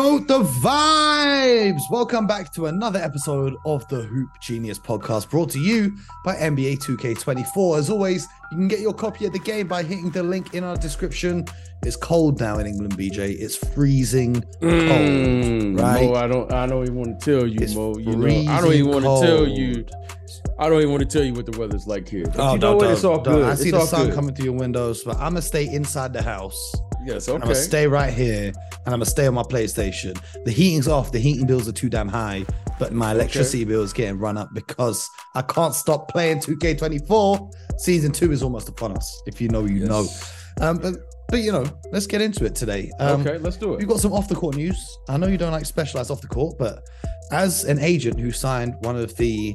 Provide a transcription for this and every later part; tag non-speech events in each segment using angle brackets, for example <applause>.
know the Welcome back to another episode of the Hoop Genius podcast brought to you by NBA 2K24. As always, you can get your copy of the game by hitting the link in our description. It's cold now in England, BJ. It's freezing cold, Mm, right? Mo, I don't. I don't even want to tell you, It's Mo. You know, I don't even want to tell you. I don't even want to tell you what the weather's like here. But Oh, you know what? It's all good. I see it's the sun good. coming through your windows, but I'm gonna stay inside the house. Yes. Okay. I'm gonna stay right here and I'm gonna stay on my PlayStation. The heating's off, the heating bills are too damn high, but my electricity bill is getting run up because I can't stop playing 2K24. Season two is almost upon us. If you know, you Yes. know. Um, but but you know, let's get into it today. Um, okay. Let's do it. We've got some off the court news. I know you don't like specialized off the court, but as an agent who signed one of the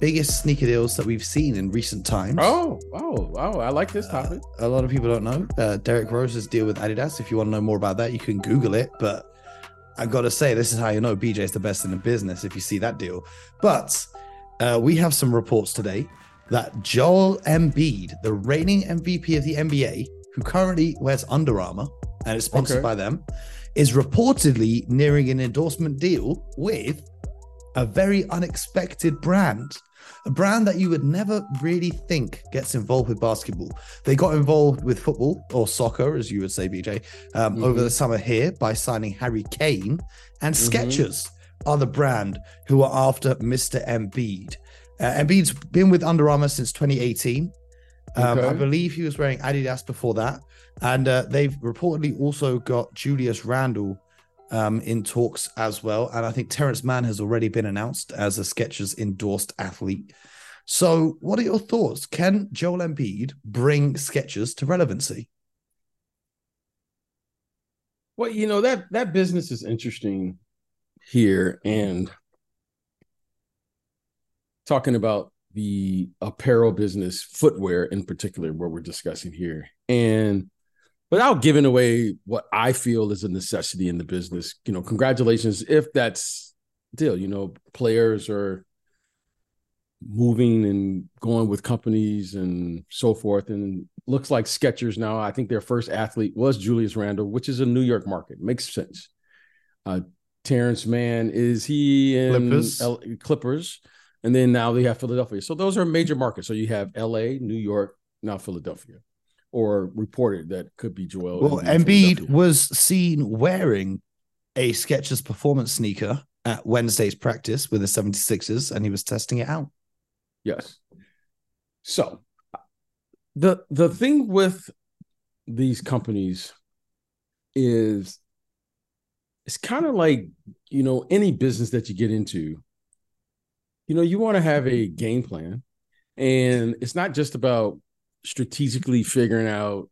biggest sneaker deals that we've seen in recent times. Oh, oh, oh! I like this topic. A lot of people don't know uh, Derrick Rose's deal with Adidas. If you want to know more about that, you can Google it. But I got to say, this is how you know BJ is the best in the business if you see that deal. But uh, we have some reports today that Joel Embiid, the reigning MVP of the NBA, who currently wears Under Armour and is sponsored Okay. by them, is reportedly nearing an endorsement deal with a very unexpected brand. A brand that you would never really think gets involved with basketball. They got involved with football or soccer, as you would say, BJ, um, over Mhm. the summer here by signing Harry Kane. And Mhm. Skechers are the brand who are after Mr. Embiid. Uh, Embiid's been with Under Armour since 2018. Um, I believe he was wearing Adidas before that. And uh, they've reportedly also got Julius Randle um, in talks as well. And I think Terance Mann has already been announced as a Skechers endorsed athlete. So, what are your thoughts? Can Joel Embiid bring Skechers to relevancy? Well, you know that that business is interesting here, and talking about the apparel business, footwear in particular, what we're discussing here, and without giving away what I feel is a necessity in the business, you know, congratulations if that's deal. You know, players are moving and going with companies and so forth. And looks like Skechers now. I think their first athlete was Julius Randle, which is a New York market. Makes sense. Uh, Terance Mann is he in Clippers. L- Clippers, and then now they have Philadelphia. So those are major markets. So you have L.A., New York, now Philadelphia, or reported that could be Joel. Well, Embiid, Embiid was seen wearing a Skechers performance sneaker at Wednesday's practice with the 76ers, and he was testing it out. Yes. So the the thing with these companies is it's kind of like, you know, any business that you get into, you know, you want to have a game plan. And it's not just about strategically figuring out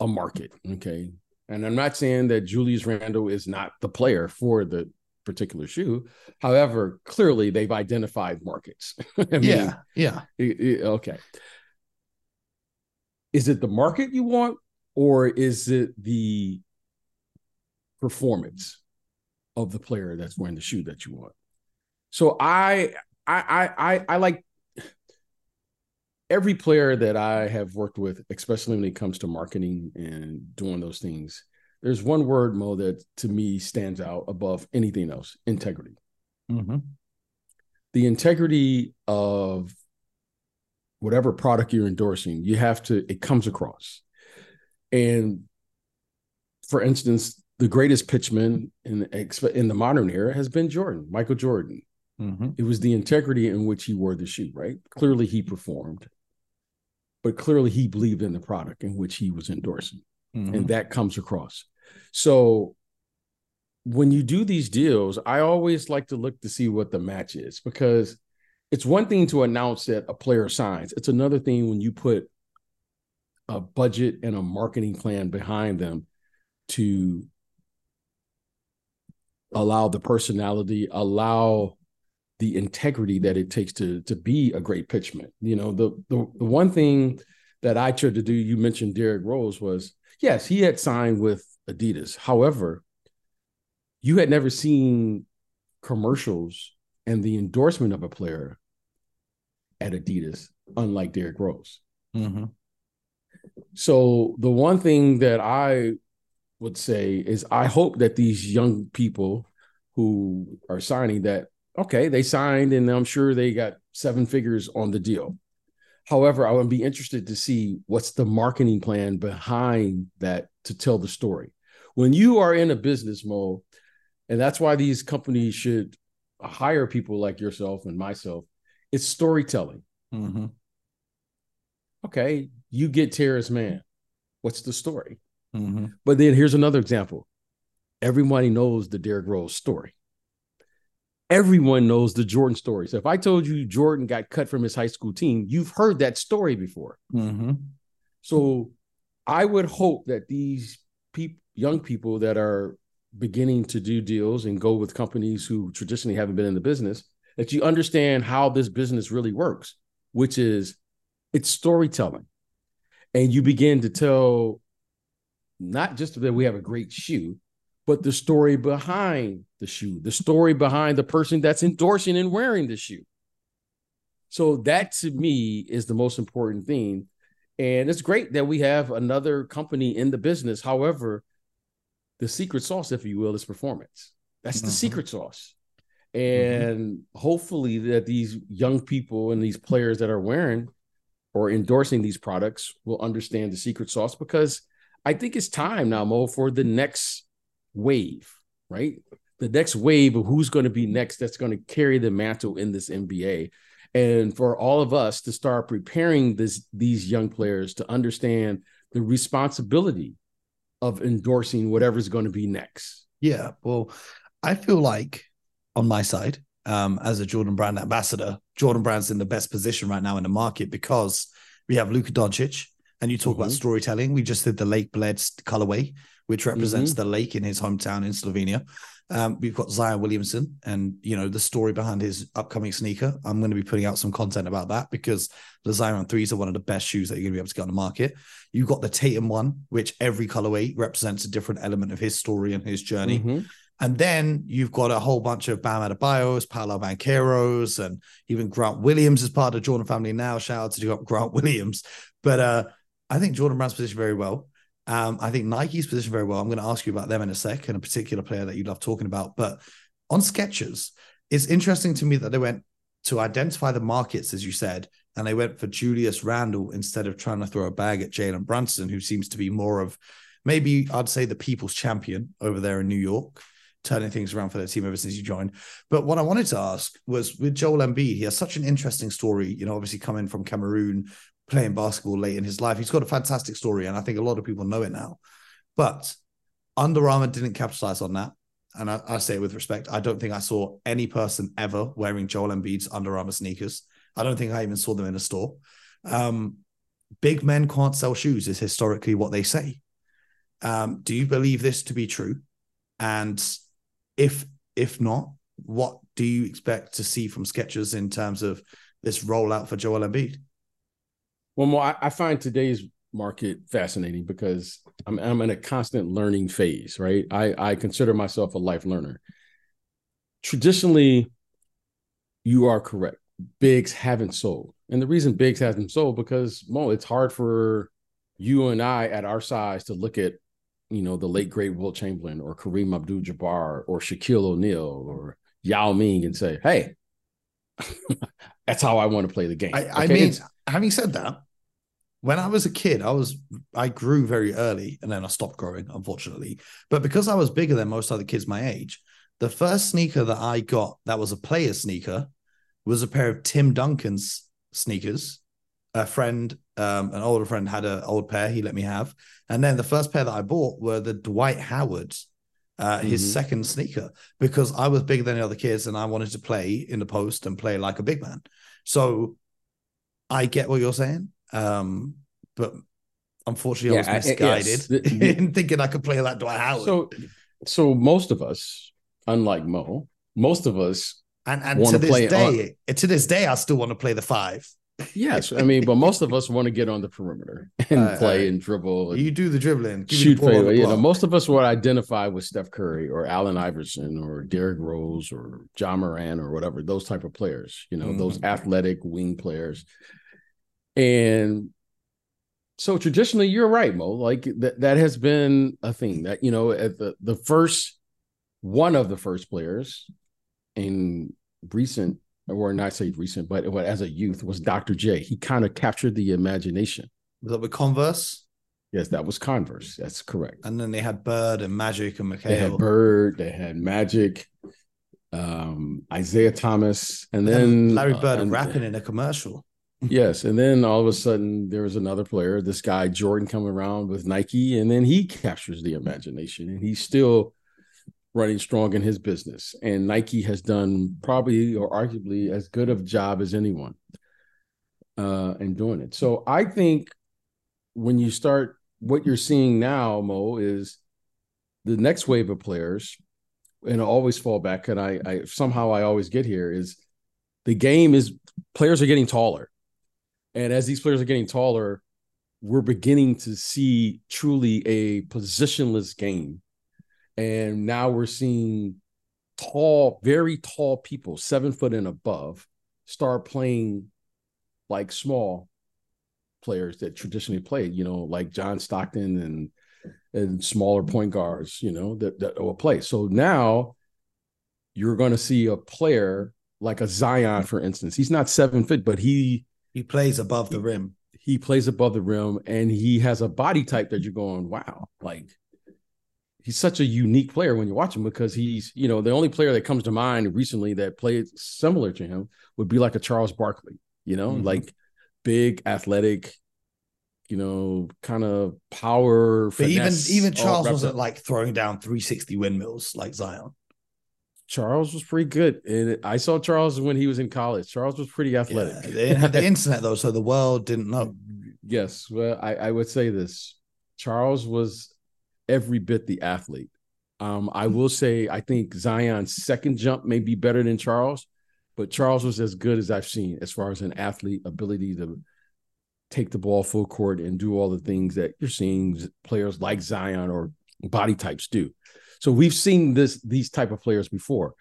a market. Okay. And I'm not saying that Julius Randle is not the player for the particular shoe. However, clearly they've identified markets. <laughs> I mean, yeah, yeah. it- it- okay. Is it the market you want, or is it the performance of the player that's wearing the shoe that you want? So I I I I, I like every player that I have worked with, especially when it comes to marketing and doing those things. There's one word, Mo, that to me stands out above anything else: integrity Mhm. the integrity of whatever product you're endorsing you have to it comes across and for instance the greatest pitchman in expe- in the modern era has been jordan michael jordan Mhm. it was the integrity in which he wore the shoe right clearly he performed but clearly he believed in the product in which he was endorsing Mhm. and that comes across. So when you do these deals, I always like to look to see what the match is because it's one thing to announce that a player signs. It's another thing when you put a budget and a marketing plan behind them to allow the personality, allow the integrity that it takes to to be a great pitchman. You know, the the, the one thing that I tried to do, you mentioned Derrick Rose was yes, he had signed with Adidas. However, you had never seen commercials and the endorsement of a player at Adidas, unlike Derrick Rose. Mhm. So the one thing that I would say is I hope that these young people who are signing that okay, they signed and I'm sure they got seven figures on the deal. However, I would be interested to see what's the marketing plan behind that to tell the story. When you are in a business mode, and that's why these companies should hire people like yourself and myself, it's storytelling. Mm-hmm. Okay, you get Terance Mann. What's the story? Mm-hmm. But then here's another example. Everybody knows the Derrick Rose story. Everyone knows the Jordan story. So if I told you Jordan got cut from his high school team, you've heard that story before. Mm-hmm. So I would hope that these people, young people that are beginning to do deals and go with companies who traditionally haven't been in the business, that you understand how this business really works, which is it's storytelling. And you begin to tell not just that we have a great shoe, but the story behind the shoe, the story behind the person that's endorsing and wearing the shoe. So that to me is the most important thing. And it's great that we have another company in the business. However, the secret sauce, if you will, is performance. That's the mm-hmm. secret sauce. And mm-hmm. hopefully that these young people and these players that are wearing or endorsing these products will understand the secret sauce because I think it's time now, Mo, for the next wave, right? The next wave of who's going to be next that's going to carry the mantle in this NBA. And for all of us to start preparing this these young players to understand the responsibility of endorsing whatever's going to be next. Yeah. Well, I feel like on my side, um, as a Jordan Brand ambassador, Jordan Brand's in the best position right now in the market because we have Luka Doncic, and you talk mm-hmm. about storytelling. We just did the Lake Bled colorway, which represents mm-hmm. the lake in his hometown in Slovenia. Um, we've got Zion Williamson and you know the story behind his upcoming sneaker. I'm going to be putting out some content about that because the Zion threes are one of the best shoes that you're going to be able to get on the market. You've got the Tatum one, which every colorway represents a different element of his story and his journey. Mm-hmm. And then you've got a whole bunch of Bam Adebayos, Paolo Bancheros, and even Grant Williams is part of the Jordan family now. Shout out to Grant Williams. But uh, I think Jordan Brand's positioned very well. Um, I think Nike's positioned very well. I'm going to ask you about them in a sec and a particular player that you love talking about. But on Skechers, it's interesting to me that they went to identify the markets, as you said, and they went for Julius Randle instead of trying to throw a bag at Jalen Brunson, who seems to be more of maybe I'd say the people's champion over there in New York, turning things around for their team ever since you joined. But what I wanted to ask was with Joel Embiid, he has such an interesting story, you know, obviously coming from Cameroon, playing basketball late in his life. He's got a fantastic story, and I think a lot of people know it now. But Under Armour didn't capitalize on that. And I, I say it with respect. I don't think I saw any person ever wearing Joel Embiid's Under Armour sneakers. I don't think I even saw them in a store. Um, big men can't sell shoes is historically what they say. Um, do you believe this to be true? And if if not, what do you expect to see from Skechers in terms of this rollout for Joel Embiid? Well, more, I, find today's market fascinating because I'm I'm in a constant learning phase, right? I I consider myself a life learner. Traditionally, you are correct. Bigs haven't sold, and the reason Bigs hasn't sold because well, it's hard for you and I at our size to look at, you know, the late great Wilt Chamberlain or Kareem Abdul-Jabbar or Shaquille O'Neal or Yao Ming and say, "Hey, <laughs> that's how I want to play the game." I, okay? I mean, having said that, when I was a kid, I was I grew very early and then I stopped growing, unfortunately. But because I was bigger than most other kids my age, the first sneaker that I got that was a player sneaker was a pair of Tim Duncan's sneakers. A friend, um, an older friend had an old pair he let me have. And then the first pair that I bought were the Dwight Howard's, uh, his mm-hmm. second sneaker, because I was bigger than the other kids and I wanted to play in the post and play like a big man. So I get what you're saying. Um, but unfortunately, yeah, I was misguided yes. the, <laughs> the, in thinking I could play like Dwight Howard. So, so most of us, unlike Mo, most of us, and and to this day, on... to this day, I still want to play the five. Yes, I mean, but most of us want to get on the perimeter <laughs> and uh, play uh, and dribble. And you do the dribbling, shoot. You know, most of us would identify with Steph Curry or Allen Iverson or Derrick Rose or Ja Morant or whatever those type of players. You know, mm-hmm. those athletic wing players. And so traditionally, you're right, Mo. Like that that has been a thing that you know at the the first one of the first players in recent or not say recent, but, as a youth was Dr. J. He kind of captured the imagination. Was that with Converse? Yes, that was Converse. That's correct. And then they had Bird and Magic and McHale. They had Bird, they had Magic, um, Isiah Thomas, and then Larry Bird uh, and, rapping in a commercial. Yes, and then all of a sudden there was another player, this guy Jordan coming around with Nike, and then he captures the imagination, and he's still running strong in his business. And Nike has done probably or arguably as good of a job as anyone uh, in doing it. So I think when you start, what you're seeing now, Mo, is the next wave of players, and I always fall back, and I, I somehow I always get here is the game is players are getting taller and as these players are getting taller, we're beginning to see truly a positionless game. And now we're seeing tall, very tall people, seven foot and above, start playing like small players that traditionally played, you know, like John Stockton and and smaller point guards, you know, that, that will play. So now you're going to see a player like a Zion, for instance. He's not seven foot, but he he plays above the rim. He plays above the rim and he has a body type that you're going, wow, like he's such a unique player when you watch him because he's, you know, the only player that comes to mind recently that played similar to him would be like a Charles Barkley, you know, mm-hmm. like big, athletic, you know, kind of power. But even even Charles wasn't like throwing down 360 windmills like Zion. Charles was pretty good. And I saw Charles when he was in college. Charles was pretty athletic. Yeah, they didn't have the internet though, so the world didn't know. Yes. Well, I, I would say this. Charles was every bit the athlete. Um, I will say I think Zion's second jump may be better than Charles, but Charles was as good as I've seen as far as an athlete ability to take the ball full court and do all the things that you're seeing players like Zion or body types do. So we've seen this these type of players before.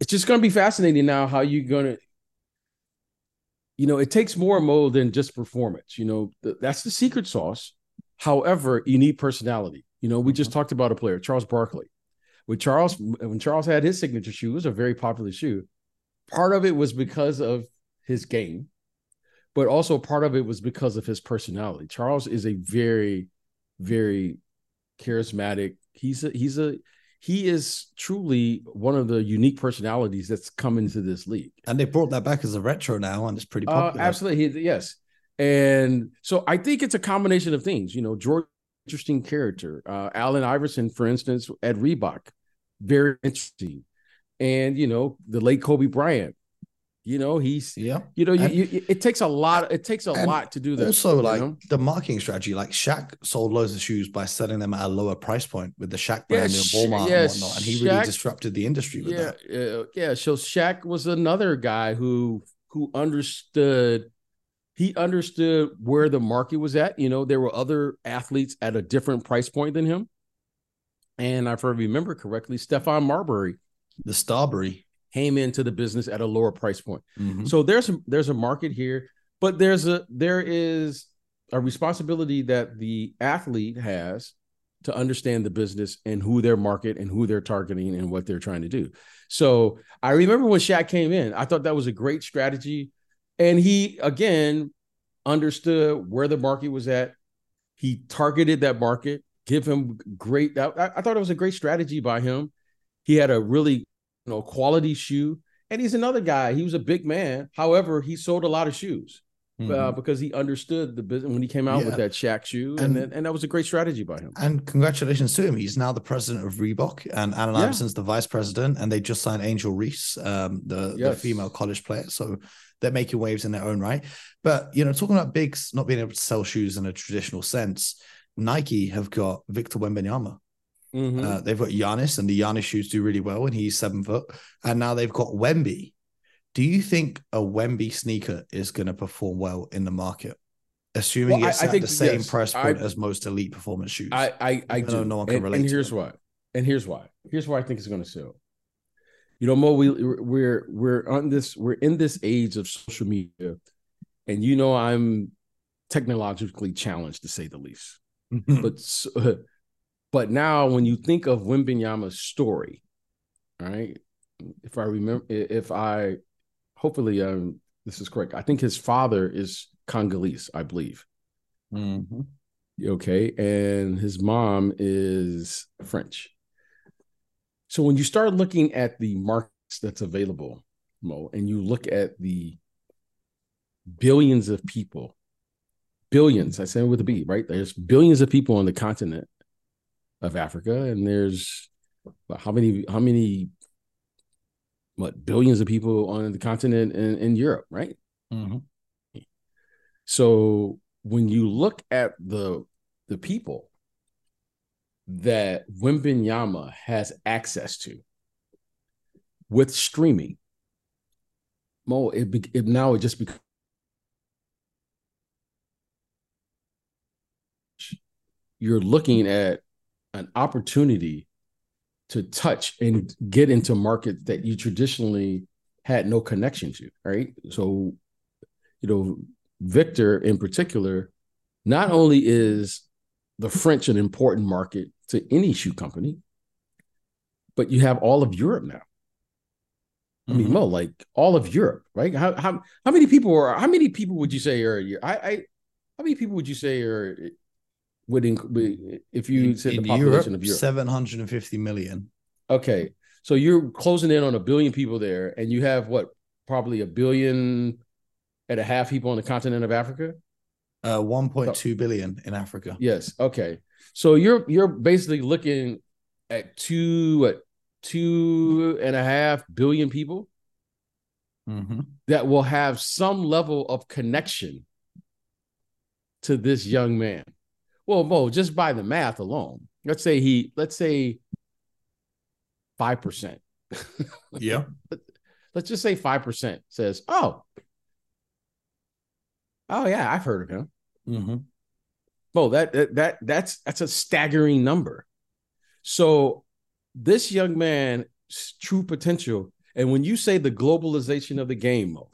It's just going to be fascinating now how you're going to you know, it takes more mold than just performance. You know, th- that's the secret sauce. However, you need personality. You know, we just mm-hmm. talked about a player, Charles Barkley. With Charles, when Charles had his signature shoe, it was a very popular shoe. Part of it was because of his game, but also part of it was because of his personality. Charles is a very, very charismatic. He's a he's a he is truly one of the unique personalities that's come into this league. And they brought that back as a retro now, and it's pretty uh, popular. Uh, absolutely, he, yes. And so I think it's a combination of things. You know, George, interesting character. Uh, Allen Iverson, for instance, at Reebok, very interesting. And you know, the late Kobe Bryant, you know, he's yeah. You know, you, you, it takes a lot. It takes a lot to do that. Also, like know? the marketing strategy, like Shaq sold loads of shoes by selling them at a lower price point with the Shaq brand yeah, in Walmart yeah, and whatnot, and he Shaq, really disrupted the industry with yeah, that. Uh, yeah, so Shaq was another guy who who understood. He understood where the market was at. You know, there were other athletes at a different price point than him. And if I remember correctly, Stephon Marbury, the Starbury, came into the business at a lower price point. Mm-hmm. So there's a, there's a market here, but there's a there is a responsibility that the athlete has to understand the business and who their market and who they're targeting and what they're trying to do. So I remember when Shaq came in, I thought that was a great strategy. And he again understood where the market was at. He targeted that market, give him great. I, I thought it was a great strategy by him. He had a really you know, quality shoe. And he's another guy. He was a big man. However, he sold a lot of shoes. Uh, mm-hmm. Uh, because he understood the business when he came out yeah. with that Shaq shoe, and, and, and that was a great strategy by him. And congratulations to him. He's now the president of Reebok, and Allen yeah. Iverson's the vice president, and they just signed Angel Reese, um, the, yes. the female college player. So they're making waves in their own right. But you know, talking about bigs not being able to sell shoes in a traditional sense, Nike have got Victor Wembanyama, Mm-hmm. Uh, they've got Giannis, and the Giannis shoes do really well, and he's seven foot. And now they've got Wemby. Do you think a Wemby sneaker is going to perform well in the market? Assuming well, it's I, I at think, the same yes, price point I, as most elite performance shoes. I I, I do. no one can and, relate. And here's why. And here's why. Here's why I think it's going to sell. You know, Mo, we we're we're on this we're in this age of social media, and you know I'm technologically challenged to say the least. <laughs> but <laughs> but now when you think of Wembanyama's story, right? If I remember, if I hopefully um this is correct, I think his father is Congolese, I believe. Mm-hmm. Okay, and his mom is French. So when you start looking at the markets that's available, Mo, and you look at the billions of people, billions, I say with a B, right? There's billions of people on the continent of Africa, and there's how many, how many, what billions of people on the continent in, in Europe, right? Mm-hmm. So when you look at the the people that Wembanyama has access to with streaming, Mo, it, be, it now it just becomes you're looking at an opportunity to touch and get into markets that you traditionally had no connection to, right? So, you know, Victor in particular, not only is the French an important market to any shoe company, but you have all of Europe now. I mean, mm-hmm. Mo, like all of Europe, right? How how how many people are? How many people would you say are? I I how many people would you say are would if you said the population Europe, of Europe? Seven hundred and fifty million. Okay, so you're closing in on a billion people there, and you have what probably a billion and a half people on the continent of Africa. Uh, one point two billion in Africa. Yes. Okay. So you're you're basically looking at two what two and a half billion people mm-hmm. that will have some level of connection to this young man. Well, Mo, just by the math alone, let's say he, let's say five percent. yeah. <laughs> Let's just say five percent says, "Oh, oh yeah, I've heard of him." Mm-hmm. Well, that, that that that's that's a staggering number. So this young man's true potential, and when you say the globalization of the game, Mo,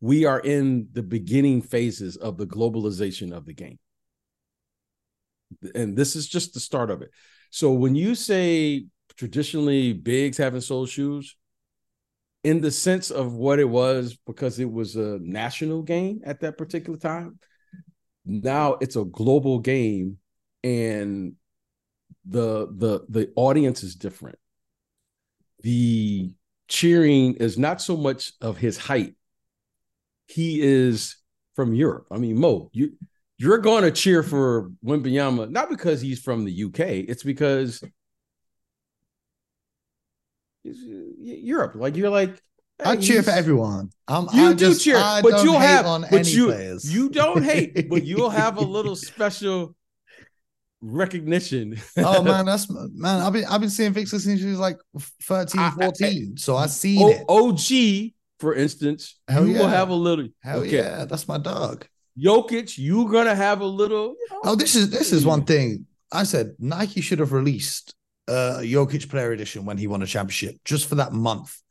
we are in the beginning phases of the globalization of the game. And this is just the start of it. So when you say traditionally bigs haven't sold shoes, in the sense of what it was because it was a national game at that particular time, now it's a global game and the the the audience is different. The cheering is not so much of his height. He is from europe. I mean mo you you're going to cheer for Wembanyama not because he's from the uk it's because uh, Europe. Like you're like I cheer for everyone. I'm, you I do just, cheer, I but you'll have on but you players. you don't hate, but you'll <laughs> have a little special recognition. oh <laughs> man, that's man. I've been I've been seeing Victor since she was like 13, 14. I, I, so I see o- it. OG, for instance, Hell you yeah. will have a little. Hell okay. yeah, that's my dog. Jokic, you're gonna have a little. You know, oh, this is this is one thing. I said Nike should have released uh, a Jokic Player Edition when he won a championship, just for that month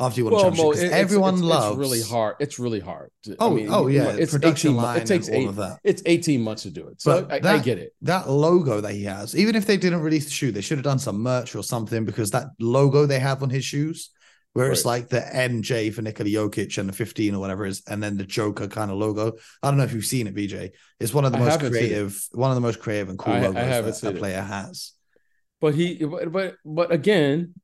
after you won well, a championship. Mo, everyone it's, loves. It's really hard. It's really hard. To, oh, I mean, oh yeah. It's production 18 line. It takes all of that. It's 18 months to do it. So I, that, I, get it. That logo that he has, even if they didn't release the shoe, they should have done some merch or something because that logo they have on his shoes, where right. it's like the NJ for Nikola Jokic and the 15 or whatever is, and then the Joker kind of logo. I don't know if you've seen it, BJ. It's one of the I most creative, one of the most creative and cool I, logos that a player has. But he, but but again,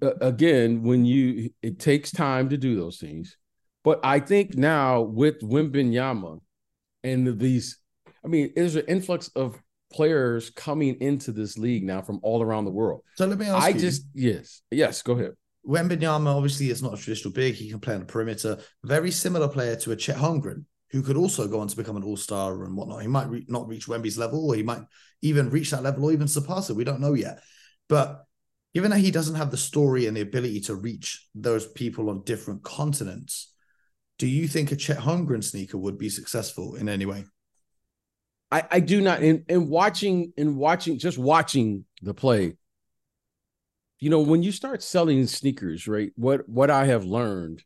uh, again, when you it takes time to do those things. But I think now with Wembanyama and these, I mean, there's an influx of players coming into this league now from all around the world. So let me ask I you. just yes, yes, go ahead. Wembanyama obviously is not a traditional big. He can play on the perimeter. Very similar player to a Chet Holmgren, who could also go on to become an all star and whatnot. He might re- not reach Wemby's level, or he might even reach that level, or even surpass it. We don't know yet. But given that he doesn't have the story and the ability to reach those people on different continents, do you think a Chet Holmgren sneaker would be successful in any way? I, I do not. In, in watching, in watching, just watching the play, you know, when you start selling sneakers, right? What what I have learned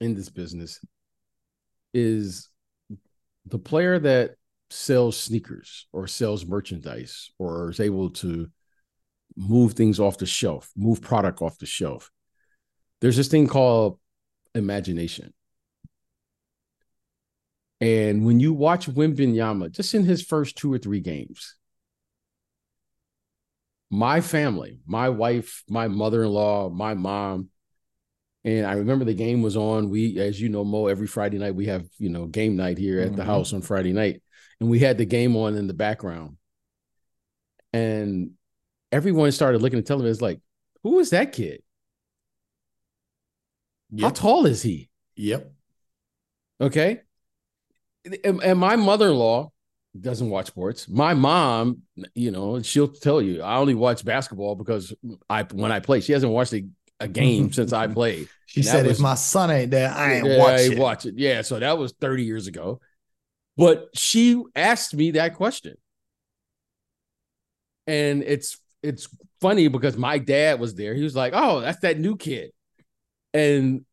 in this business is the player that sells sneakers or sells merchandise or is able to move things off the shelf, move product off the shelf. There's this thing called imagination. And when you watch Wembanyama, just in his first two or three games, my family, my wife, my mother-in-law, my mom, and I remember the game was on. We, as you know, Mo, every Friday night we have, you know, game night here at mm-hmm. the house on Friday night. And we had the game on in the background. And everyone started looking at television. It's like, who is that kid? Yep. How tall is he? Yep. Okay. And, and my mother-in-law doesn't watch sports. My mom, you know, she'll tell you I only watch basketball because I when I play. She hasn't watched a, a game <laughs> since I played. She said, was, "If my son ain't there, I ain't yeah, watch it. watch it." Yeah, so that was thirty years ago. But she asked me that question, and it's it's funny because my dad was there. He was like, "Oh, that's that new kid," and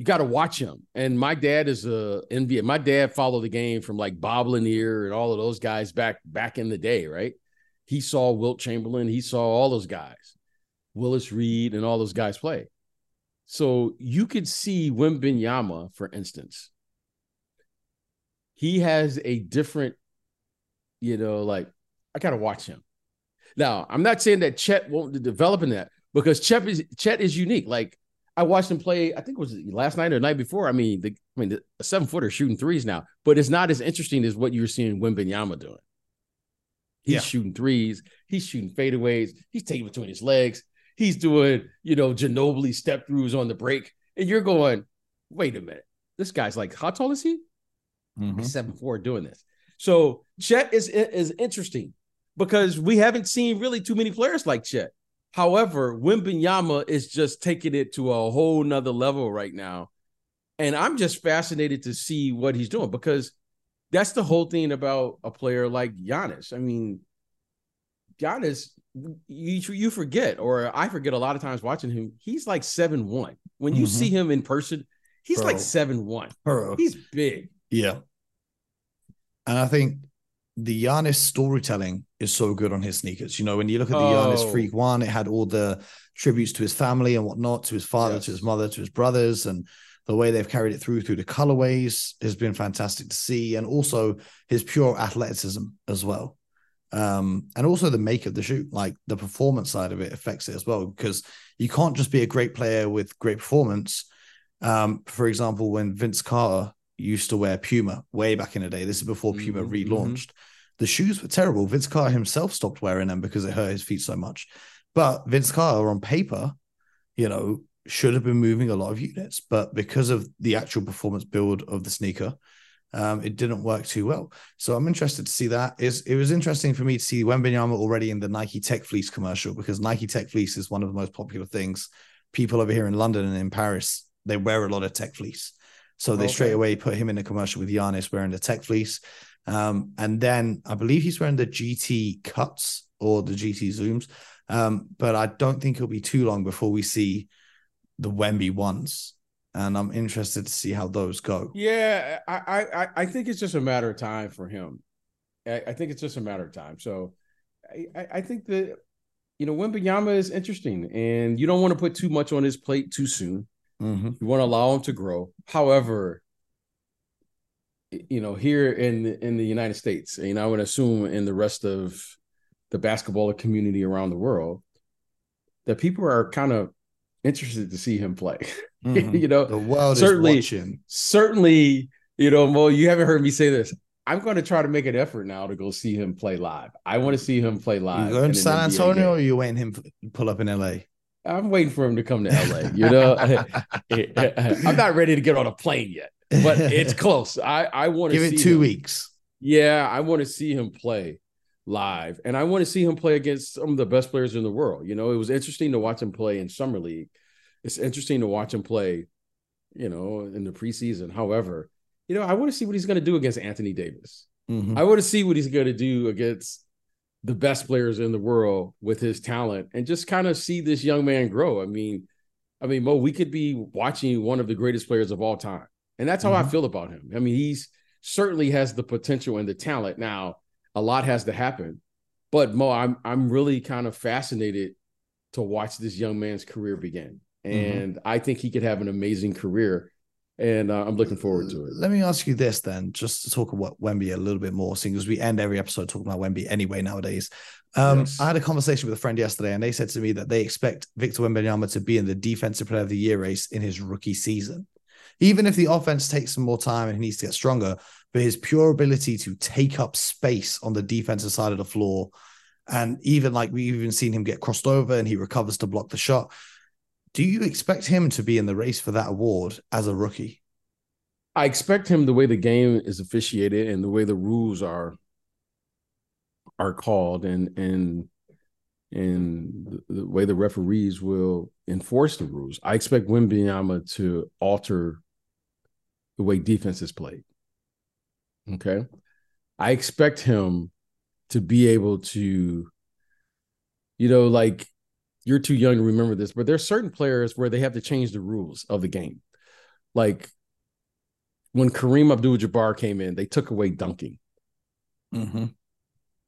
you got to watch him. And my dad is a NBA. My dad followed the game from like Bob Lanier and all of those guys back back in the day, right? He saw Wilt Chamberlain. He saw all those guys, Willis Reed, and all those guys play. So you could see Wembanyama, for instance. He has a different, you know, like I got to watch him. Now, I'm not saying that Chet won't develop in that because Chet is Chet is unique. Like I watched him play. I think it was last night or the night before. I mean, the, I mean, the, seven footer shooting threes now, but it's not as interesting as what you're seeing Wembanyama doing. He's yeah. shooting threes. He's shooting fadeaways. He's taking between his legs. He's doing, you know, Ginobili step throughs on the break, and you're going, wait a minute, this guy's like, how tall is he? Mm-hmm. Seven four doing this. So Chet is is interesting because we haven't seen really too many players like Chet. However, Wembanyama is just taking it to a whole nother level right now. And I'm just fascinated to see what he's doing because that's the whole thing about a player like Giannis. I mean, Giannis, you you forget, or I forget a lot of times watching him. He's like seven one. When you mm-hmm. see him in person, he's Bro. like seven one. He's big. Yeah, and I think the Giannis storytelling is so good on his sneakers. You know, when you look at the oh. Giannis Freak One, it had all the tributes to his family and whatnot, to his father, yes. to his mother, to his brothers, and the way they've carried it through through the colorways has been fantastic to see, and also his pure athleticism as well. Um, and also the make of the shoe, like the performance side of it affects it as well, because you can't just be a great player with great performance. Um, for example, when Vince Carter used to wear Puma way back in the day. This is before Puma mm-hmm, relaunched. Mm-hmm. The shoes were terrible. Vince Carter himself stopped wearing them because it hurt his feet so much. But Vince Carter on paper, you know, should have been moving a lot of units, but because of the actual performance build of the sneaker, um, it didn't work too well. So I'm interested to see that. Is it was interesting for me to see Wembanyama already in the Nike Tech Fleece commercial because Nike Tech Fleece is one of the most popular things. People over here in London and in Paris, they wear a lot of Tech Fleece. So they okay. straight away put him in a commercial with Giannis wearing the tech fleece. Um, and then I believe he's wearing the GT cuts or the GT zooms. Um, but I don't think it'll be too long before we see the Wemby ones. And I'm interested to see how those go. Yeah, I I, I think it's just a matter of time for him. I, I think it's just a matter of time. So I, I think that you know Wembanyama is interesting, and you don't want to put too much on his plate too soon. Mm-hmm. You want to allow him to grow. However, you know, here in the, in the United States, and I would assume in the rest of the basketball community around the world, that people are kind of interested to see him play. <laughs> Mm-hmm. you know, the world certainly. Certainly, you know, Mo, you haven't heard me say this. I'm going to try to make an effort now to go see him play live. I want to see him play live. You going to San Antonio, or are you waiting him pull up in LA? I'm waiting for him to come to LA. You know, <laughs> <laughs> I'm not ready to get on a plane yet, but <laughs> it's close. I I want to give it two him. weeks. Yeah, I want to see him play live, and I want to see him play against some of the best players in the world. You know, it was interesting to watch him play in summer league. It's interesting to watch him play, you know, in the preseason. However, you know, I want to see what he's going to do against Anthony Davis. Mm-hmm. I want to see what he's going to do against the best players in the world with his talent and just kind of see this young man grow. I mean, I mean, Mo, we could be watching one of the greatest players of all time. And that's how mm-hmm. I feel about him. I mean, he's certainly has the potential and the talent. Now, a lot has to happen, but Mo, I'm I'm really kind of fascinated to watch this young man's career begin, mm-hmm. and mm-hmm. I think he could have an amazing career and uh, I'm looking forward to it. Let me ask you this then, just to talk about Wemby a little bit more, seeing as we end every episode talking about Wemby anyway nowadays. Um, yes. I had a conversation with a friend yesterday, and they said to me that they expect Victor Wembanyama to be in the Defensive Player of the Year race in his rookie season, even if the offense takes some more time and he needs to get stronger. But his pure ability to take up space on the defensive side of the floor, and even like we've even seen him get crossed over and he recovers to block the shot do you expect him to be in the race for that award as a rookie? I expect him the way the game is officiated and the way the rules are are called and and and the, way the referees will enforce the rules. I expect Wembanyama to alter the way defense is played. Okay. I expect him to be able to, you know, like you're too young to remember this, but there's certain players where they have to change the rules of the game. Like when Kareem Abdul-Jabbar came in, they took away dunking. Mm-hmm.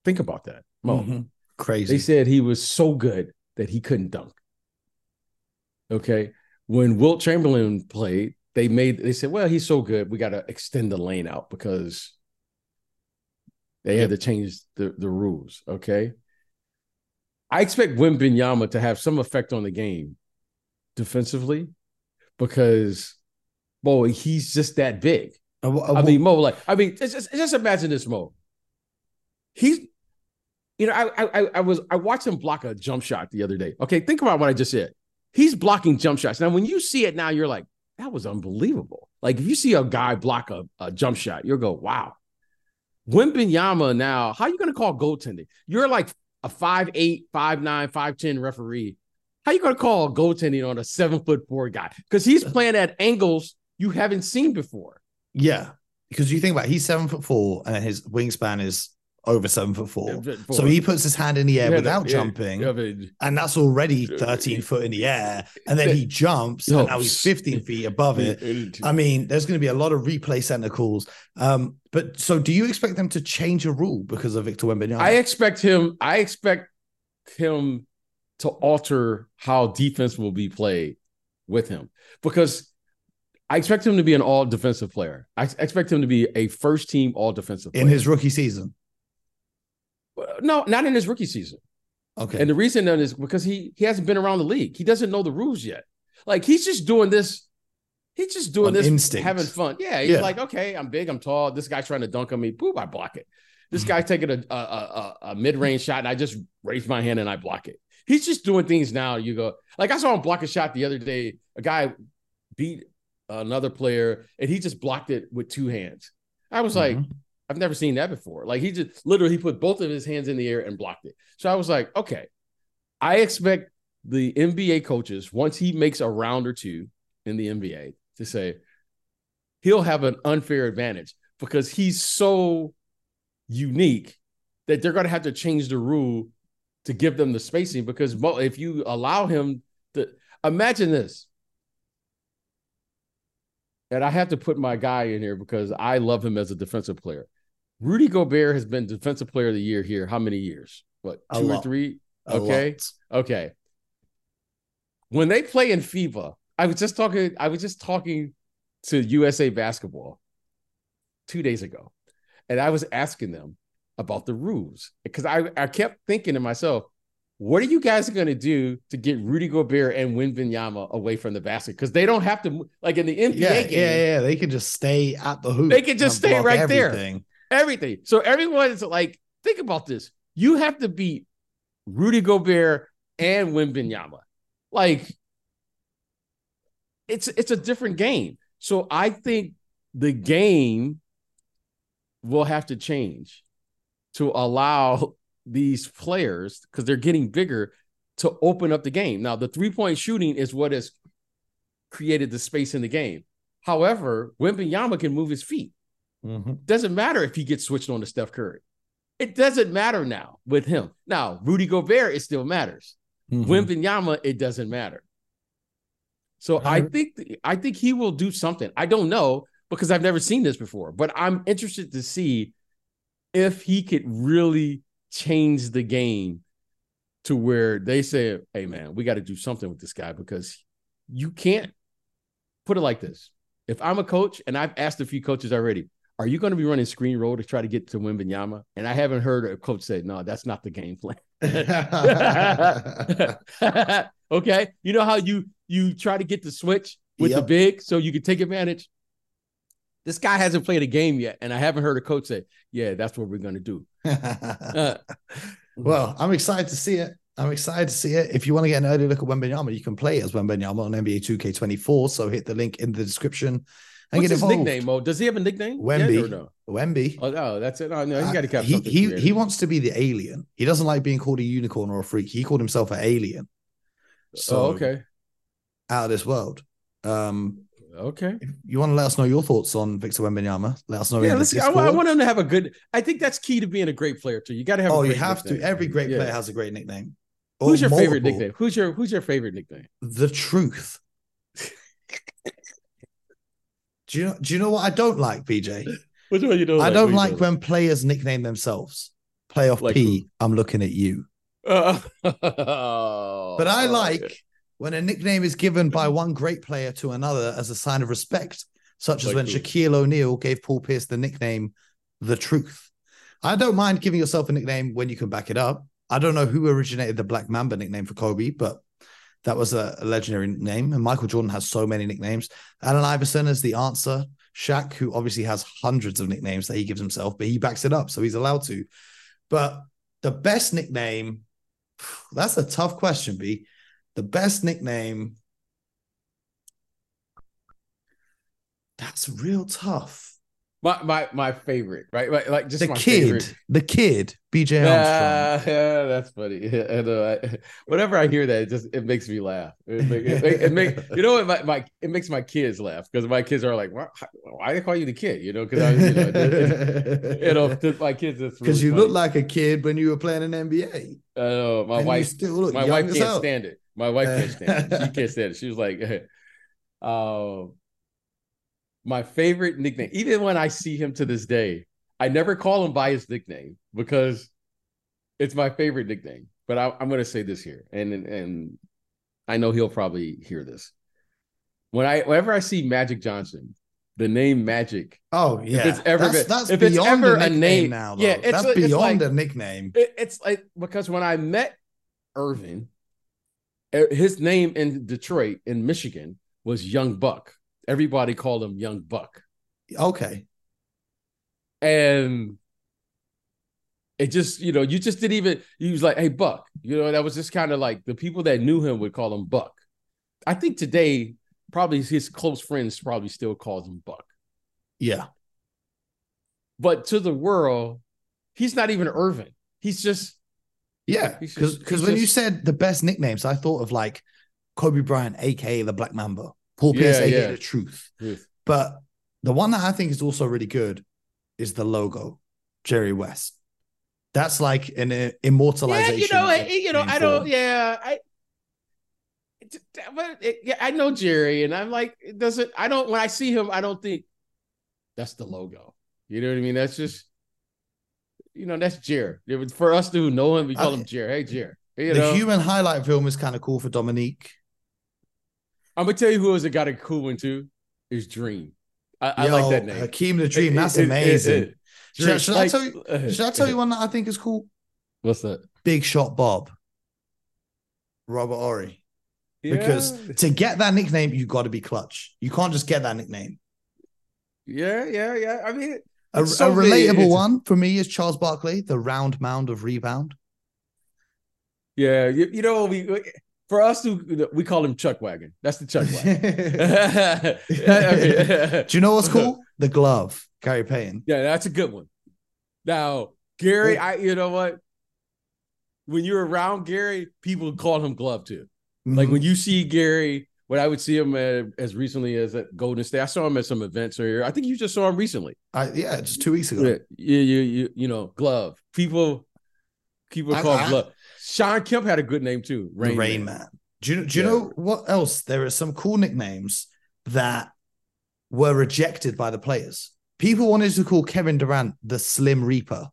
Think about that, Mo. Mm-hmm. Crazy. They said he was so good that he couldn't dunk. Okay. When Wilt Chamberlain played, they made they said, well, he's so good, we got to extend the lane out because they had to change the, the rules. Okay. I expect Wembanyama to have some effect on the game defensively because, boy, he's just that big. Uh, uh, I mean, Mo, like, I mean, just, just imagine this, Mo. He's, you know, I, I, I was, I watched him block a jump shot the other day. Okay, think about what I just said. He's blocking jump shots. Now, when you see it now, you're like, that was unbelievable. Like, if you see a guy block a, a jump shot, you'll go, wow. Wembanyama now, how are you going to call goaltending? You're like a five eight, five nine, five ten referee, how are you gonna call goaltending on a seven foot four guy? Because he's playing at angles you haven't seen before. Yeah, because you think about it, he's seven foot four and his wingspan is over seven foot four. So he puts his hand in the air yeah, without yeah, jumping, yeah, and that's already 13 foot in the air. And then he jumps, and now he's 15 feet above it. I mean, there's going to be a lot of replay center calls. Um, but so do you expect them to change a rule because of Victor Wembanyama? I expect him, I expect him to alter how defense will be played with him because I expect him to be an all defensive player. I expect him to be a first team all defensive player. in his rookie season. No, not in his rookie season. Okay. And the reason that is because he he hasn't been around the league. He doesn't know the rules yet. Like he's just doing this. He's just doing On this, instinct. having fun. Yeah, he's yeah. like, okay, I'm big, I'm tall. This guy's trying to dunk on me. Boop, I block it. This mm-hmm. guy's taking a a, a, a mid range shot, and I just raise my hand and I block it. He's just doing things now. You go like I saw him block a shot the other day. A guy beat another player, and he just blocked it with two hands. I was mm-hmm. like, I've never seen that before. Like he just literally he put both of his hands in the air and blocked it. So I was like, okay, I expect the NBA coaches once he makes a round or two in the NBA to say he'll have an unfair advantage because he's so unique that they're going to have to change the rule to give them the spacing because if you allow him to imagine this and I have to put my guy in here because I love him as a defensive player. Rudy Gobert has been defensive player of the year here. How many years? What, two or three? A okay. Lot. Okay. When they play in FIBA, I was just talking, I was just talking to USA basketball two days ago. And I was asking them about the rules because I, I kept thinking to myself, what are you guys going to do to get Rudy Gobert and Wembanyama away from the basket? Because they don't have to, like in the NBA yeah, game, yeah, yeah, they can just stay at the hoop. They can just stay right everything. there everything. So everyone is like, think about this. You have to beat Rudy Gobert and Wembanyama. Like, it's it's a different game. So I think the game will have to change to allow <laughs> these players because they're getting bigger to open up the game. Now, the three point shooting is what has created the space in the game. However, Wembanyama can move his feet. Mm-hmm. Doesn't matter if he gets switched on to Steph Curry. It doesn't matter now with him. Now, Rudy Gobert, it still matters. mm hmm Wembanyama, it doesn't matter. So I think I think he will do something. I don't know, because I've never seen this before. But I'm interested to see if he could really change the game to where they say, "Hey, man, we got to do something with this guy because you can't put it like this." If I'm a coach and I've asked a few coaches already, are you going to be running screen roll to try to get to Wembanyama? And I haven't heard a coach say, no, that's not the game plan. <laughs> okay. You know how you you try to get the switch with yep. the big so you can take advantage? This guy hasn't played a game yet, and I haven't heard a coach say, Yeah, that's what we're gonna do. <laughs> uh, well, I'm excited to see it. I'm excited to see it. If you want to get an early look at Wembanyama, you can play as Wembanyama on NBA 2K24. So hit the link in the description and What's get his involved. nickname, Mo? Does he have a nickname? Wemby. No? Wemby. Oh, oh, that's it. Oh, no, he got to uh, He he, he wants to be the alien. He doesn't like being called a unicorn or a freak. He called himself an alien. So oh, okay. Out of this world. Um, okay. you want to let us know your thoughts on Victor Wembanyama? Let us know. Yeah, let's. I, I, want him to have a good. I think that's key to being a great player too. You got to have. Oh, you have nickname. to. Every great yeah. player has a great nickname. Who's your multiple. favorite nickname? Who's your Who's your favorite nickname? The truth. <laughs> Do you know? Do you know what I don't like, BJ? Which one you don't? I like? don't like when players nickname themselves. Playoff like P. I'm looking at you. Uh, <laughs> but I like when a nickname is given by one great player to another as a sign of respect, such as like when who? Shaquille O'Neal gave Paul Pierce the nickname "The Truth." I don't mind giving yourself a nickname when you can back it up. I don't know who originated the Black Mamba nickname for Kobe, but that was a, legendary name. And Michael Jordan has so many nicknames. Allen Iverson is the answer. Shaq, who obviously has hundreds of nicknames that he gives himself, but he backs it up, so he's allowed to. But the best nickname, <sighs> that's a tough question, B. The best nickname, that's real tough. My my my favorite, right? Like, like just the kid, favorite. the kid, BJ Armstrong. <laughs> Yeah, that's funny. <laughs> And uh, whenever I hear that, it just it makes me laugh. It, make, it, it make, <laughs> you know what? My, my it makes my kids laugh because my kids are like, why, why they call you the kid? You know, because I, you know, it, you know, my kids. Because really you look like a kid when you were playing an NBA. I know my and wife still look. My wife can't hell. stand it. My wife can't stand it. She can't stand it. She was like, uh, my favorite nickname, even when I see him to this day, I never call him by his nickname because it's my favorite nickname. But I, am going to say this here, and and I know he'll probably hear this. When I whenever I see Magic Johnson, the name Magic. Oh yeah, it's ever that's, that's if it's ever a name now. Though. Yeah, it's that's beyond it's like, a nickname. It, it's like because when I met Earvin, er, his name in Detroit in Michigan was Young Buck everybody called him Young Buck. Okay. And it just, you know, you just didn't even, he was like, hey, Buck. You know, that was just kind of like the people that knew him would call him Buck. I think today, probably his close friends probably still calls him Buck. Yeah. But to the world, he's not even Earvin. He's just, yeah. Because because when just, you said the best nicknames, I thought of like Kobe Bryant, aka the Black Mamba. Paul Pierce, yeah, yeah. the truth. But the one that I think is also really good is the logo, Jerry West. That's like an uh, immortalization. Yeah, you know, I, you know, I don't. Yeah, I. But it, yeah, I know Jerry, and I'm like, it doesn't. I don't. When I see him, I don't think that's the logo. You know what I mean? That's just, you know, that's Jerry. For us to know him, we call I, him Jerry. Hey, Jerry. You the know? human highlight film is kind of cool for Dominique. I'm gonna tell you who has got a cool one too. Is Dream. I, Yo, I like that name. Hakeem the Dream. That's it, amazing. It, should, should like, I tell you? Should I tell you <laughs> one that I think is cool? What's that? Big Shot Bob. Robert Horry. Yeah. Because to get that nickname, you got to be clutch. You can't just get that nickname. Yeah, yeah, yeah. I mean, a, so a, relatable one for me is Charles Barkley, the round mound of rebound. Yeah, you, you know we for us to we call him Chuck Wagon. That's the Chuck Wagon. <laughs> Do you know what's cool? The glove, Gary Payton. Yeah, that's a good one. Now, Gary, I you know what? When you're around Gary, people call him glove too. Mm-hmm. Like when you see Gary, when I would see him at, as recently as at Golden State, I saw him at some events here. I think you just saw him recently. I, yeah, just two weeks ago. Yeah, you, you, you, you know, glove. People, people call I, glove. Shawn Kemp had a good name too. Rain, Rain Man. Man. Do you, do you yeah. know what else? There are some cool nicknames that were rejected by the players. People wanted to call Kevin Durant the Slim Reaper,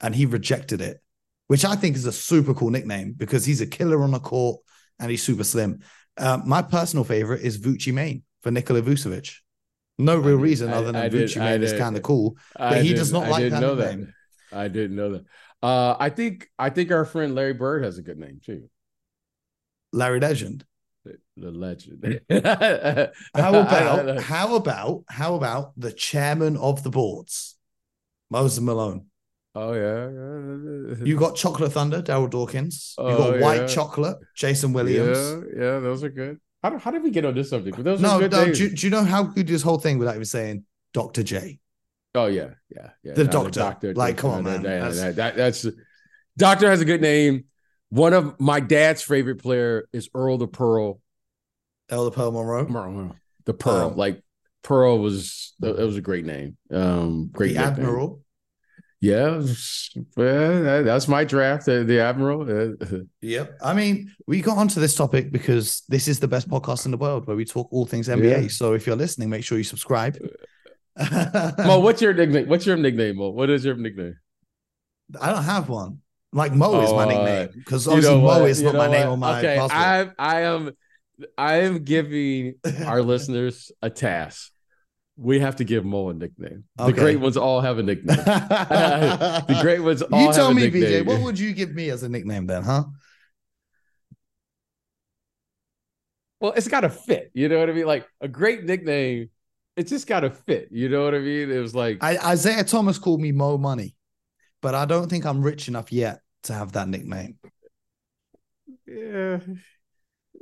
and he rejected it, which I think is a super cool nickname because he's a killer on the court and he's super slim. Uh, my personal favorite is Vucci Mane for Nikola Vucevic. No real did- reason I- other than I did- Vucci I Main is kind of cool, I but he does didn't- not I like that nickname. that. I didn't know that. Uh, I think I think our friend Larry Bird has a good name too. Larry Legend. The, the legend. <laughs> How about how about how about the chairman of the boards, Moses Malone? Oh yeah. You got Chocolate Thunder, Darryl Dawkins. You Oh, got White yeah. Chocolate, Jason Williams. Yeah, yeah, those are good. How, how did we get on this subject? But those No, are good no. Do, you- do you know how good this whole thing without even saying Dr. J? Oh yeah, yeah, yeah. The No, doctor. Like, come on, man. That- That's- that- that- that's doctor has a good name. One of my dad's favorite player is Earl the Pearl. Earl the Pearl Monroe, The Pearl, Um, like Pearl was it was a great name. Um, great the. Admiral. Yeah, that's my draft. The, Admiral. Uh, <laughs> Yep. I mean, we got onto this topic because this is the best podcast in the world where we talk all things NBA. Yeah. So if you're listening, make sure you subscribe. <laughs> Mo, what's your nickname? What's your nickname, Mo? What is your nickname? I don't have one. Like Mo is my Oh, nickname because You obviously know Mo what? is You not my know name on my okay, passport. I I am I am giving <laughs> our listeners a task. We have to give Mo a nickname. The great ones all have a nickname. <laughs> the great ones all you tell me. BJ, what would you give me as a nickname then, huh? well, it's got to fit. You know what I mean? Like a great nickname, it's just got to fit. You know what I mean? It was like I, Isaiah Thomas called me Mo Money, but I don't think I'm rich enough yet to have that nickname. yeah,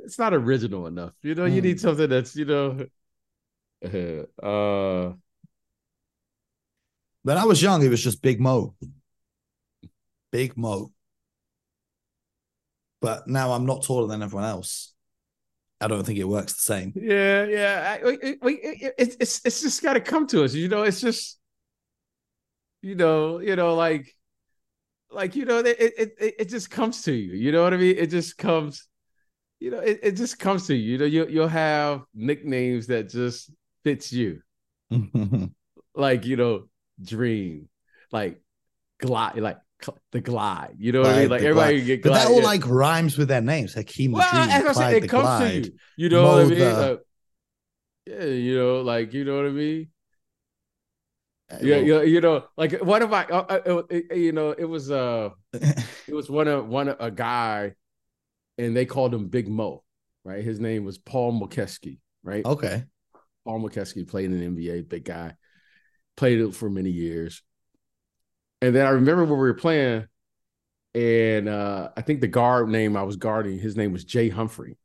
it's not original enough. You know, you Hmm. need something that's you know. <laughs> Uh, When I was young, it was just Big Mo. Big Mo. But now I'm not taller than everyone else. I don't think it works the same. Yeah, yeah. I, we, we, it, it's it's just got to come to us. You know, it's just, you know, you know, like, like you know, it it it, just comes to you. You know what I mean? It just comes, you know, it, it just comes to you. You know, you you'll have nicknames that just fits you, <laughs> like you know, Dream, like Glide, like the Glide. You know what I mean? Like everybody can get but that all yeah. like rhymes with their names. Hakeem Well, Dream, as I said, it comes Glide. to you. You know what I mean? the- Uh, yeah, you know, like you know what I mean. Uh, Yeah, yeah, you know, like one of my, uh, uh, you know, it was uh, <laughs> it was one of one of- a guy, and they called him Big Mo, right? His name was Paul Mokeski, right? okay. Paul Mokeski played in the NBA, big guy, played it for many years. And then I remember when we were playing, and uh, I think the guard name I was guarding, his name was Jay Humphrey.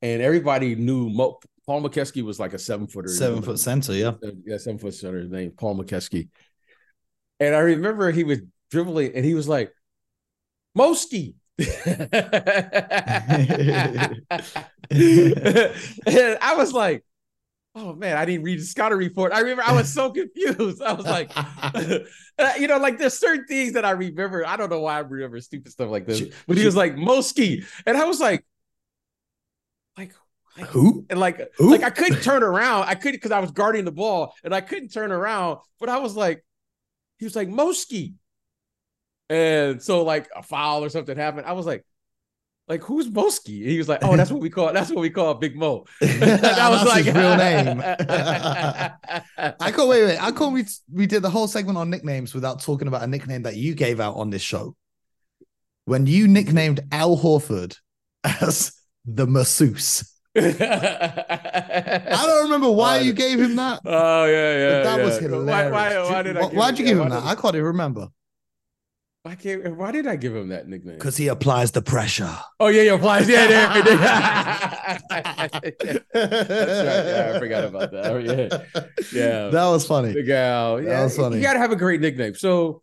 And everybody knew Mo, Paul Mokeski was like a seven footer. Seven foot center, yeah. Yeah, seven foot center. His name Paul Mokeski. And I remember he was dribbling, and he was like, "Moski." <laughs> <laughs> and I was like, "Oh man, I didn't read the scouting report." I remember I was so confused. I was like, <laughs> <laughs> you know, like there's certain things that I remember. I don't know why I remember stupid stuff like this, but he was like Moski, and I was like, like, like Who? and like Who? like I couldn't turn around. I couldn't because I was guarding the ball and I couldn't turn around. But I was like, he was like Moski. And so like a foul or something happened. I was like, like who's Moski? He was like, oh, that's what we call that's what we call Big Mo. <laughs> <laughs> that was like, his real name. <laughs> I can't wait, wait. I can't we we did the whole segment on nicknames without talking about a nickname that you gave out on this show. When you nicknamed Al Horford as the masseuse. I don't remember why Oh, you gave him that. Oh yeah, yeah. But that yeah. was hilarious. Why, why, why did I? Why, give why'd you give him why that? I can't even remember. Why can't? Why did I give him that nickname? Because he applies the pressure. Oh yeah, he applies. Yeah, there. <laughs> That's right. Yeah, I forgot about that. Oh, yeah, yeah. That was funny. Big Al. Yeah, was funny. You got to have a great nickname. So,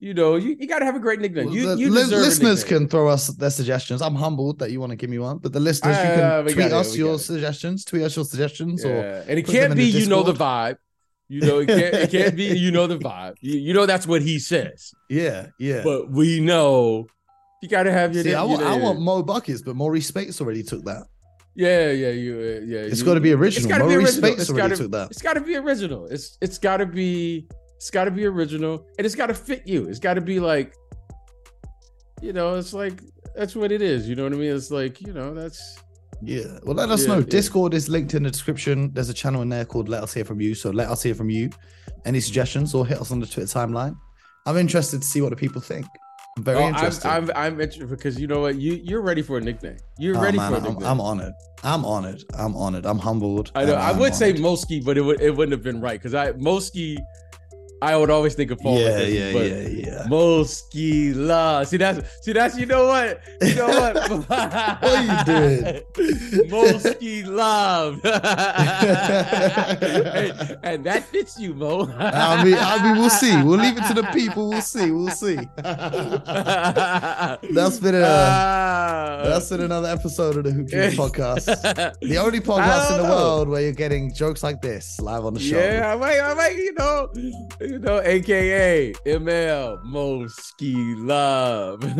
you know, you, you got to have a great nickname. You, the you li- listeners can throw us their suggestions. I'm humbled that you want to give me one, but the listeners, you Ah, can tweet got it, us your it. suggestions. Tweet us your suggestions, or Yeah. And it can't be you know the vibe. You know, it can't, it can't be <laughs> you know the vibe. You, you know that's what he says. yeah, yeah. But we know you got to have your See, I your want, I want Mo buckets, but Maurice Speights already took that. Yeah, yeah, you, uh, yeah. It's got to be original. gotta be Maurice original. Bates It's already gotta- took that. It's got to be original. It's it's got to be it's got to be original, and it's got to fit you. It's got to be like, you know, it's like that's what it is. You know what I mean? It's like you know that's Yeah. Well, let us Yeah, know. yeah. Discord is linked in the description. There's a channel in there called Let Us Hear From You. So let us hear from you. Any suggestions or hit us on the Twitter timeline. I'm interested to see what the people think. I'm very Oh, I'm, interested. I'm I'm interested because you know what you you're ready for a nickname. You're Oh, ready man, for a I'm, nickname. I'm honored. I'm honored. I'm honored. I'm humbled. I know. I I'm would say honored. Mosky, but it would it wouldn't have been right because I Mosky. I would always think of Paul. Yeah, yeah, but yeah, yeah. Mosky la. See that's see that's you know what you know what. <laughs> What you <laughs> doing? Mosky love. and, and that fits you, Mo. I mean, I mean, we'll see. We'll leave it to the people. We'll see. We'll see. <laughs> That's been a Ah. that's been another episode of the Hoop Dreams podcast. The only podcast in the know. world where you're getting jokes like this live on the show. Yeah, I might, I might, you know, you know, AKA ML Moski Love. <laughs>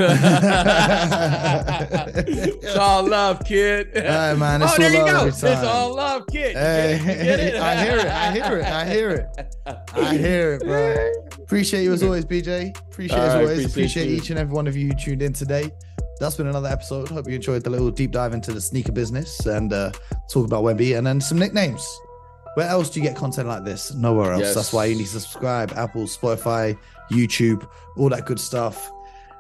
it's all love, kid. Hey, man, it's oh, there you love go. It's all love, kid. You Hey, get it? You get it? <laughs> I hear it. I hear it. I hear it. I hear it, bro. Appreciate you as always, BJ. Appreciate All as always. appreciate Appreciate each and every one of you who tuned in today. That's been another episode. Hope you enjoyed the little deep dive into the sneaker business and uh, talk about Wemby and then some nicknames. Where else do you get content like this? Nowhere else. Yes. That's why you need to subscribe. Apple, Spotify, YouTube, all that good stuff.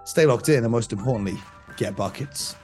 Stay locked in, and most importantly, get buckets.